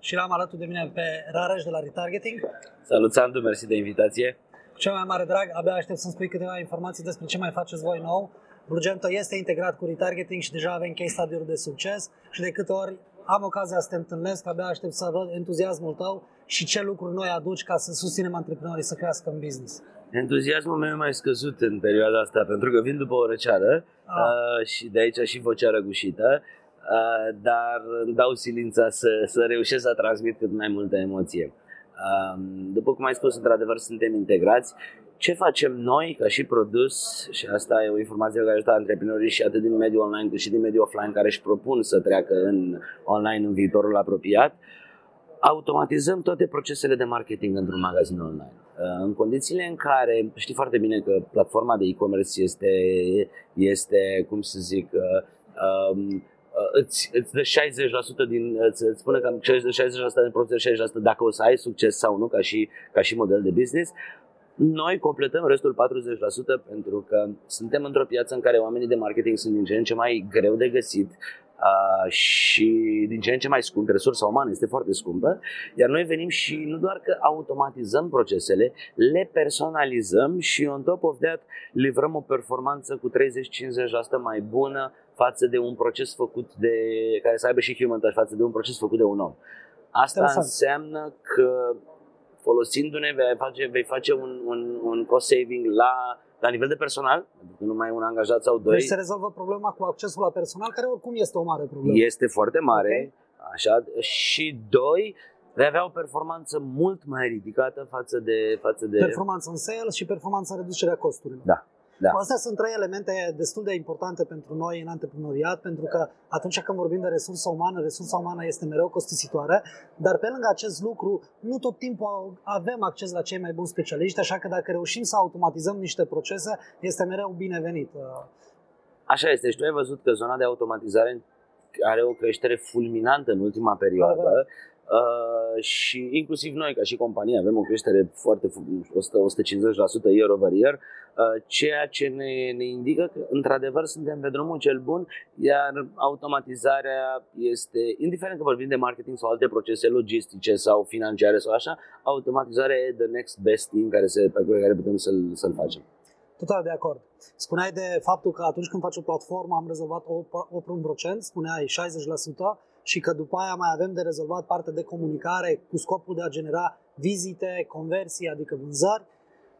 și l-am alături de mine pe Rareș de la Retargeting. Salut, Sandu, mersi de invitație. Cu cel mai mare drag, abia aștept să-mi spui câteva informații despre ce mai faceți voi nou. Blugento este integrat cu Retargeting și deja avem case study de succes și de câte ori am ocazia să te întâlnesc, abia aștept să văd entuziasmul tău și ce lucruri noi aduci ca să susținem antreprenorii să crească în business. Entuziasmul meu e mai scăzut în perioada asta, pentru că vin după o răceală ah. uh, și de aici și vocea răgușită, uh, dar îmi dau silința să, să reușesc să transmit cât mai multă emoție. Uh, după cum ai spus, într-adevăr suntem integrați. Ce facem noi ca și produs, și asta e o informație care ajută antreprenorii și atât din mediul online cât și din mediul offline care își propun să treacă în online în viitorul apropiat, automatizăm toate procesele de marketing într-un magazin online. Uh, în condițiile în care știi foarte bine că platforma de e-commerce este, este cum să zic, uh, um, uh, îți, îți dă 60% din, îți, îți spune că 60% din profit 60% dacă o să ai succes sau nu ca și, ca și model de business, noi completăm restul 40% pentru că suntem într-o piață în care oamenii de marketing sunt din ce în ce mai greu de găsit, uh, și din ce în ce mai scump, resursa umană este foarte scumpă, iar noi venim și nu doar că automatizăm procesele, le personalizăm și on top of that livrăm o performanță cu 30-50% mai bună față de un proces făcut de, care să aibă și human touch, față de un proces făcut de un om. Asta Interesant. înseamnă că folosindu-ne vei face, vei face un, un, un cost saving la la nivel de personal, pentru că nu mai un angajat sau doi. Deci se rezolvă problema cu accesul la personal, care oricum este o mare problemă. Este foarte mare, okay. așa, și doi, vei avea o performanță mult mai ridicată față de... Față de... Performanță în sales și performanță în reducerea costurilor. Da. Da. Astea sunt trei elemente destul de importante pentru noi în antreprenoriat, pentru că atunci când vorbim de resursă umană, resursa umană este mereu costisitoare, dar pe lângă acest lucru, nu tot timpul avem acces la cei mai buni specialiști, așa că dacă reușim să automatizăm niște procese, este mereu binevenit. Așa este și tu ai văzut că zona de automatizare are o creștere fulminantă în ultima perioadă. Da, da. Uh, și inclusiv noi ca și companie avem o creștere foarte 100, 150% year over year, uh, ceea ce ne, ne indică că într-adevăr suntem pe drumul cel bun, iar automatizarea este, indiferent că vorbim de marketing sau alte procese logistice sau financiare sau așa, automatizarea e the next best thing care se, pe care putem să-l, să-l facem. Total de acord. Spuneai de faptul că atunci când faci o platformă am rezolvat 8%, spuneai 60%, și că după aia mai avem de rezolvat partea de comunicare cu scopul de a genera vizite, conversii, adică vânzări.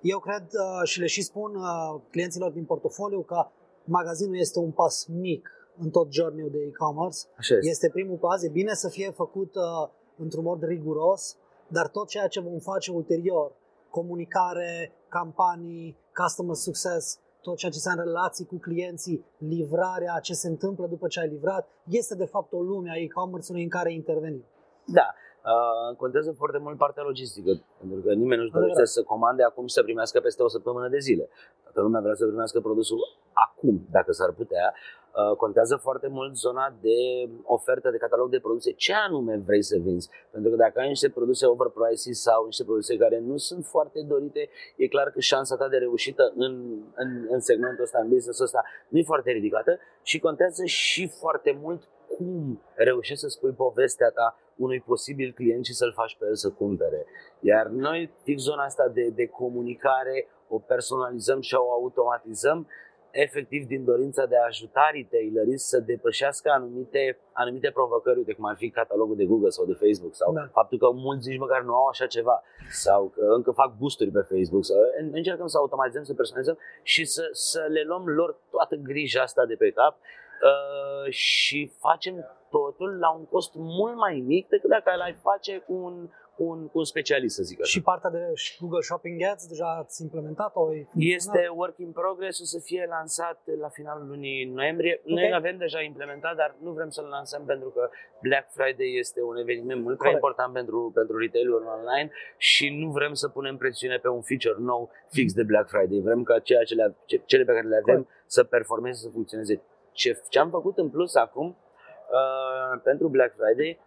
Eu cred uh, și le și spun uh, clienților din portofoliu că magazinul este un pas mic în tot journey de e-commerce. Așa este. este primul pas, e bine să fie făcut uh, într-un mod riguros, dar tot ceea ce vom face ulterior, comunicare, campanii, customer success, tot ceea ce înseamnă relații cu clienții, livrarea, ce se întâmplă după ce ai livrat, este de fapt o lume a e-commerce-ului în care intervenim. Da, uh, contează foarte mult partea logistică, pentru că nimeni nu-și dorește să comande acum și să primească peste o săptămână de zile. Toată lumea vrea să primească produsul acum, dacă s-ar putea. Uh, contează foarte mult zona de ofertă de catalog de produse. Ce anume vrei să vinzi? Pentru că dacă ai niște produse overpriced sau niște produse care nu sunt foarte dorite, e clar că șansa ta de reușită în, în, în segmentul ăsta, în business ăsta, nu e foarte ridicată și contează și foarte mult cum reușești să spui povestea ta unui posibil client și să-l faci pe el să cumpere. Iar noi, fix zona asta de, de comunicare, o personalizăm și o automatizăm efectiv din dorința de a ajuta retailerii să depășească anumite, anumite provocări, uite cum ar fi catalogul de Google sau de Facebook sau da. faptul că mulți nici măcar nu au așa ceva sau că încă fac boosturi pe Facebook sau încercăm să automatizăm, să personalizăm și să, să le luăm lor toată grija asta de pe cap uh, și facem totul la un cost mult mai mic decât dacă l-ai face cu un, cu un, cu un specialist, să zic așa. Și partea de Google Shopping Ads, deja ați implementat-o? Este work in progress, o să fie lansat la finalul lunii noiembrie. Okay. Noi avem deja implementat, dar nu vrem să-l lansăm pentru că Black Friday este un eveniment mult prea important pentru, pentru retail-ul online și nu vrem să punem presiune pe un feature nou fix de Black Friday. Vrem ca ceea ce le, cele pe care le avem Corect. să performeze, să funcționeze. Ce, ce am făcut în plus acum uh, pentru Black Friday,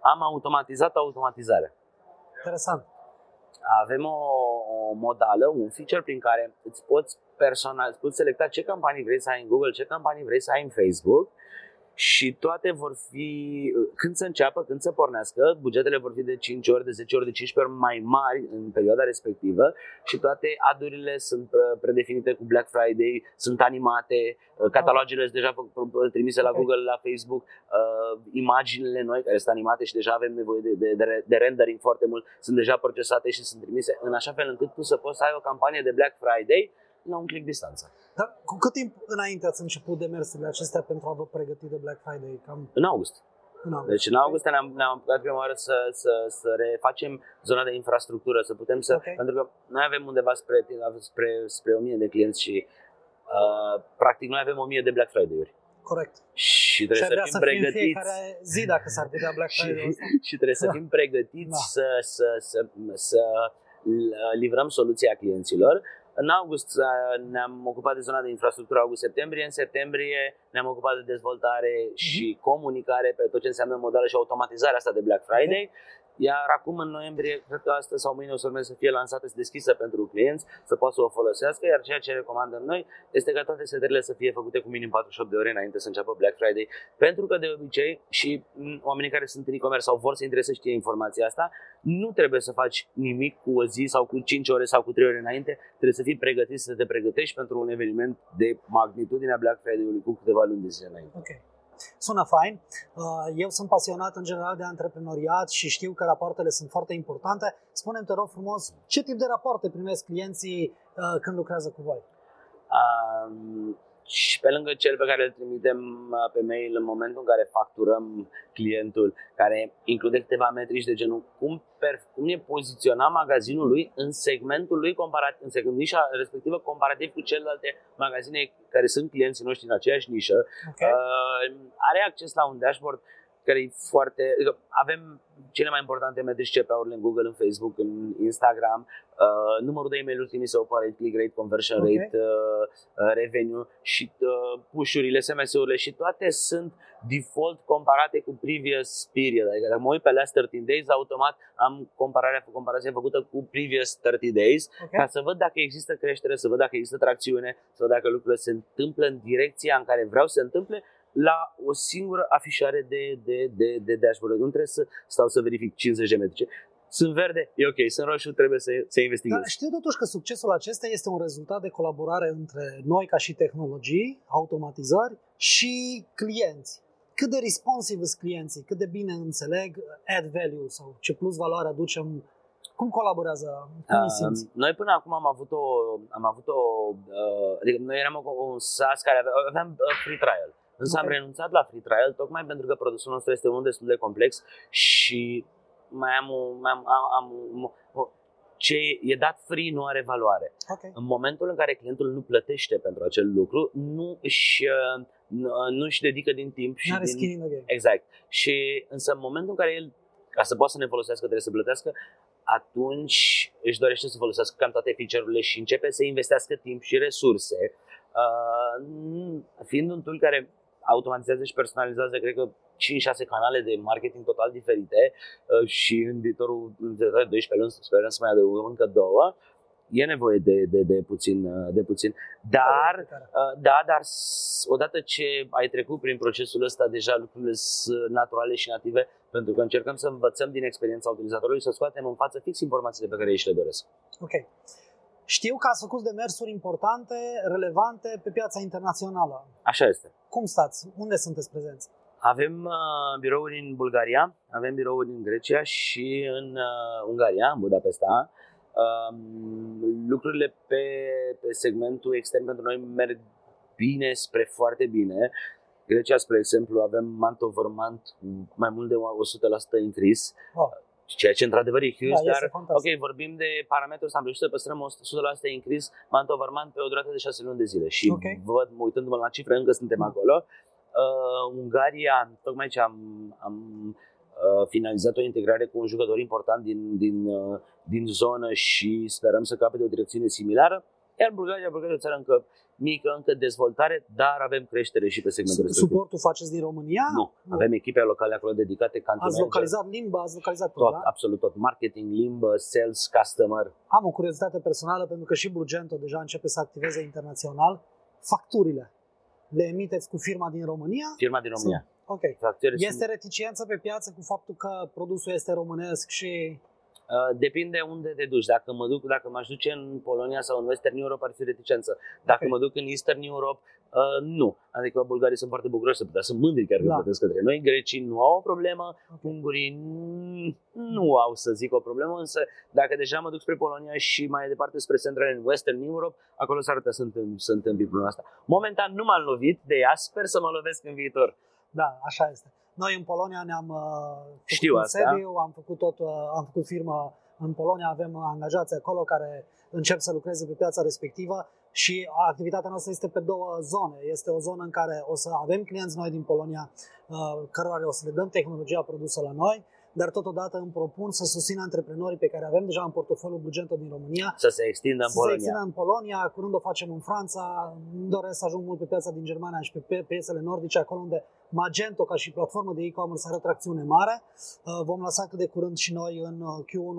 am automatizat automatizarea. Interesant. Avem o, o modală, un feature prin care îți poți personal, îți poți selecta ce campanii vrei să ai în Google, ce campanii vrei să ai în Facebook și toate vor fi, când să înceapă, când să pornească, bugetele vor fi de 5 ori, de 10 ori, de 15 ori mai mari în perioada respectivă și toate adurile sunt predefinite cu Black Friday, sunt animate, uh, catalogele sunt deja trimise la Google, la Facebook, uh, imaginile noi care sunt animate și deja avem nevoie de, de, de, de rendering foarte mult, sunt deja procesate și sunt trimise în așa fel încât tu să poți să ai o campanie de Black Friday la un click distanță. Dar cu cât timp înainte ați început demersurile acestea pentru a vă pregăti de Black Friday? Cam... În august. În august. Deci în august ne-am, ne-am apucat prima oară să, să, să refacem zona de infrastructură, să putem să... Okay. Pentru că noi avem undeva spre, spre, spre 1000 de clienți și uh, practic noi avem 1000 de Black Friday-uri. Corect. Și trebuie și să fim să pregătiți. fiecare zi dacă s-ar putea Black Friday. și, și trebuie să fim pregătiți da. să, să, să, să livrăm soluția clienților în august uh, ne-am ocupat de zona de infrastructură august-septembrie, în septembrie ne-am ocupat de dezvoltare uh-huh. și comunicare pe tot ce înseamnă modală și automatizarea asta de Black Friday. Uh-huh. Iar acum, în noiembrie, cred că astăzi sau mâine o să urmeze să fie lansată, să deschisă pentru clienți, să poată să o folosească, iar ceea ce recomandăm noi este ca toate setările să fie făcute cu minim 48 de ore înainte să înceapă Black Friday, pentru că de obicei și oamenii care sunt în e-commerce sau vor să intre să știe informația asta, nu trebuie să faci nimic cu o zi sau cu 5 ore sau cu 3 ore înainte, trebuie să fii pregătit să te pregătești pentru un eveniment de magnitudinea Black Friday-ului cu câteva luni de zile înainte. Okay. Sună fain. Uh, eu sunt pasionat în general de antreprenoriat și știu că rapoartele sunt foarte importante. Spune-mi, te rog frumos, ce tip de rapoarte primesc clienții uh, când lucrează cu voi? Um, și pe lângă cel pe care îl trimitem uh, pe mail în momentul în care facturăm clientul, care include câteva metrici de genul cum, per, cum e poziționat magazinul lui în segmentul lui comparat, în segmentul nișa respectivă comparativ cu celelalte magazine care sunt clienții noștri în aceeași nișă. Okay. Uh, are acces la un dashboard care e foarte... Adică avem cele mai importante metrici CPA-urile în Google, în Facebook, în Instagram, uh, numărul de e-mail-uri trimise, operate, click rate, conversion okay. rate, uh, uh, revenue și uh, push-urile, SMS-urile și toate sunt default comparate cu previous period. Adică dacă mă uit pe last 13 days, automat am compararea, comparație făcută cu previous 30 days okay. ca să văd dacă există creștere, să văd dacă există tracțiune, să văd dacă lucrurile se întâmplă în direcția în care vreau să se întâmple la o singură afișare de, de, de, de dashboard. Nu trebuie să stau să verific 50 de metri. Sunt verde, e ok, sunt roșu, trebuie să, să investighez. Dar știu totuși că succesul acesta este un rezultat de colaborare între noi ca și tehnologii, automatizări și clienți. Cât de responsive sunt clienții, cât de bine înțeleg add value sau ce plus valoare aducem cum colaborează? Cum uh, noi până acum am avut o, am avut o uh, adică noi eram un SaaS care avea, aveam uh, free trial. Însă okay. am renunțat la free trial tocmai pentru că produsul nostru este unul destul de complex și mai am, mai am, am, am ce e dat free nu are valoare. Okay. În momentul în care clientul nu plătește pentru acel lucru, nu își, nu își dedică din timp și din... skin in the game. Exact. Și însă în momentul în care el, ca să poată să ne folosească, trebuie să plătească, atunci își dorește să folosească cam toate feature-urile și începe să investească timp și resurse. Uh, fiind un tool care automatizează și personalizează, cred că 5-6 canale de marketing total diferite uh, și în viitorul în 12 luni sperăm să mai adăugăm încă două. E nevoie de, de, de, puțin, uh, de puțin. Dar, uh, da, dar odată ce ai trecut prin procesul ăsta, deja lucrurile sunt naturale și native, pentru că încercăm să învățăm din experiența utilizatorului, să scoatem în față fix informațiile pe care ei și le doresc. Ok. Știu că ați făcut demersuri importante, relevante pe piața internațională. Așa este. Cum stați? Unde sunteți prezenți? Avem uh, birouri în Bulgaria, avem birouri în Grecia și în uh, Ungaria, în Budapesta. Uh, lucrurile pe, pe segmentul extern pentru noi merg bine spre foarte bine. Grecia, spre exemplu, avem month over month mai mult de 100% increase. Oh ceea ce într-adevăr e huge, Da, dar este fantastic. ok, vorbim de parametru, să am reușit să păstrăm 100% increase month over month pe o durată de 6 luni de zile și Ok. văd, uitându-mă la cifre, încă suntem acolo. Uh, Ungaria, tocmai ce am, am uh, finalizat o integrare cu un jucător important din, din, uh, din zonă și sperăm să capete o direcțiune similară. Iar Bulgaria, Bulgaria e o țară încă mică, încă dezvoltare, dar avem creștere și pe segmentul respectiv. Suportul faceți din România? Nu, avem echipe locale acolo dedicate, country Ați manager, localizat limba, ați localizat tot, tot, da? absolut tot. Marketing, limbă, sales, customer. Am o curiozitate personală pentru că și Brugento deja începe să activeze internațional. Facturile le emiteți cu firma din România? Firma din România. Ok. Facturi Este sunt- reticență pe piață cu faptul că produsul este românesc și... Uh, depinde unde te duci. Dacă mă duc, dacă m-aș duce în Polonia sau în Western Europe ar fi reticență. Dacă Ok. mă duc în Eastern Europe, uh, nu. Adică bulgarii sunt foarte bucuroși să putea, sunt mândri chiar că Da. plătesc către noi. Grecii nu au o problemă, Ok. ungurii n- nu au să zic o problemă, însă dacă deja mă duc spre Polonia și mai departe spre Central and Western Europe, acolo s-ar putea să întâmpl- să întâmpi problema asta. Momentan nu m-am lovit de ea, sper să mă lovesc în viitor. Da, așa este. Noi în Polonia ne-am uh, făcut Știu un asta. sediu, am făcut tot, uh, am făcut firmă în Polonia, avem angajați acolo care încep să lucreze pe piața respectivă și activitatea noastră este pe două zone. Este o zonă în care o să avem clienți noi din Polonia, uh, cărora o să le dăm tehnologia produsă la noi, dar totodată îmi propun să susțin antreprenorii pe care avem deja în portofoliul Bugento din România Să se extindă în să se Polonia. extindă în Polonia, curând o facem în Franța, îmi doresc să ajung mult pe piața din Germania și pe pe piețele nordice, acolo unde Magento ca și platformă de e-commerce are tracțiune mare. Uh, Vom lăsa cât de curând și noi în uh, Q1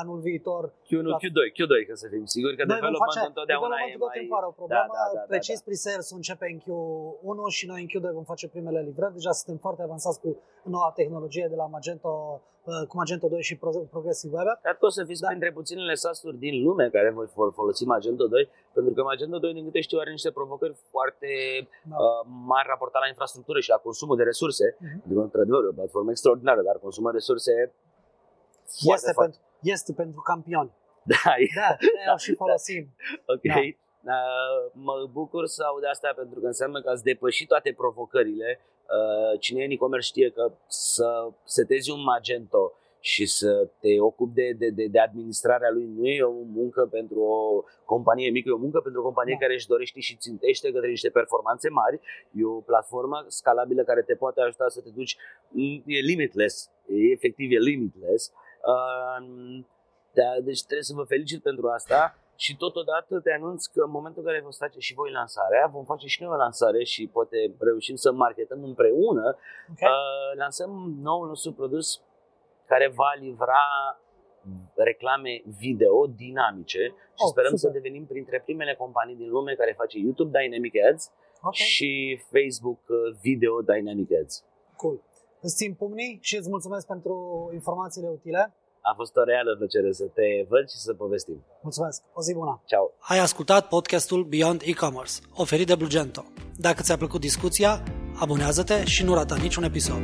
anul viitor. Q1, Da. Q2, Q2, ca să fim siguri că Noi vom development face întotdeauna e developmentul tot mai... timpul are o problemă. Da, da, da, da, Precis da. pre-sales începe în Q1 și noi în Q2 vom face primele livrări. Deja suntem foarte avansați cu noua tehnologie de la Magento, uh, cu Magento 2 și Pro- Progressive Web App. Cred că o să fiți Da. printre puținele SaaS-uri din lume care voi vor folosi Magento 2, pentru că Magento 2, din câte știu, are niște provocări foarte Da. uh, mari raportate la infrastructură și la consumul de resurse. Mhm. Pentru că, într-adevăr, e o platformă extraordinară, dar consumă resurse foarte, Este, foarte... pentru, este pentru campioni. Da, e- Da, de-aia și folosim. ok. Uh, mă bucur să aud asta pentru că înseamnă că ați depășit toate provocările. Uh, cine e în e-commerce știe că să setezi un Magento și să te ocupi de, de, de, de administrarea lui nu e o muncă pentru o companie mică, e o muncă pentru o companie Da. care își dorește și țintește către niște performanțe mari. E o platformă scalabilă care te poate ajuta să te duci, e limitless, e efectiv e limitless. Uh, da, deci trebuie să vă felicit pentru asta și totodată te anunț că în momentul în care vom face și voi lansarea, vom face și noi o lansare și poate reușim să marketăm împreună. Okay? Uh, lansăm noul nostru produs care va livra reclame video dinamice și Oh, sperăm super. să devenim printre primele companii din lume care face YouTube Dynamic Ads Ok, și Facebook uh, Video Dynamic Ads. cool. Îți țin pumnii și îți mulțumesc pentru informațiile utile. A fost o reală plăcere să te văd și să povestim. Mulțumesc. O zi bună. Ciao! Ai ascultat podcastul Beyond E-Commerce, oferit de Blugento. Dacă ți-a plăcut discuția, abonează-te și nu rata niciun episod.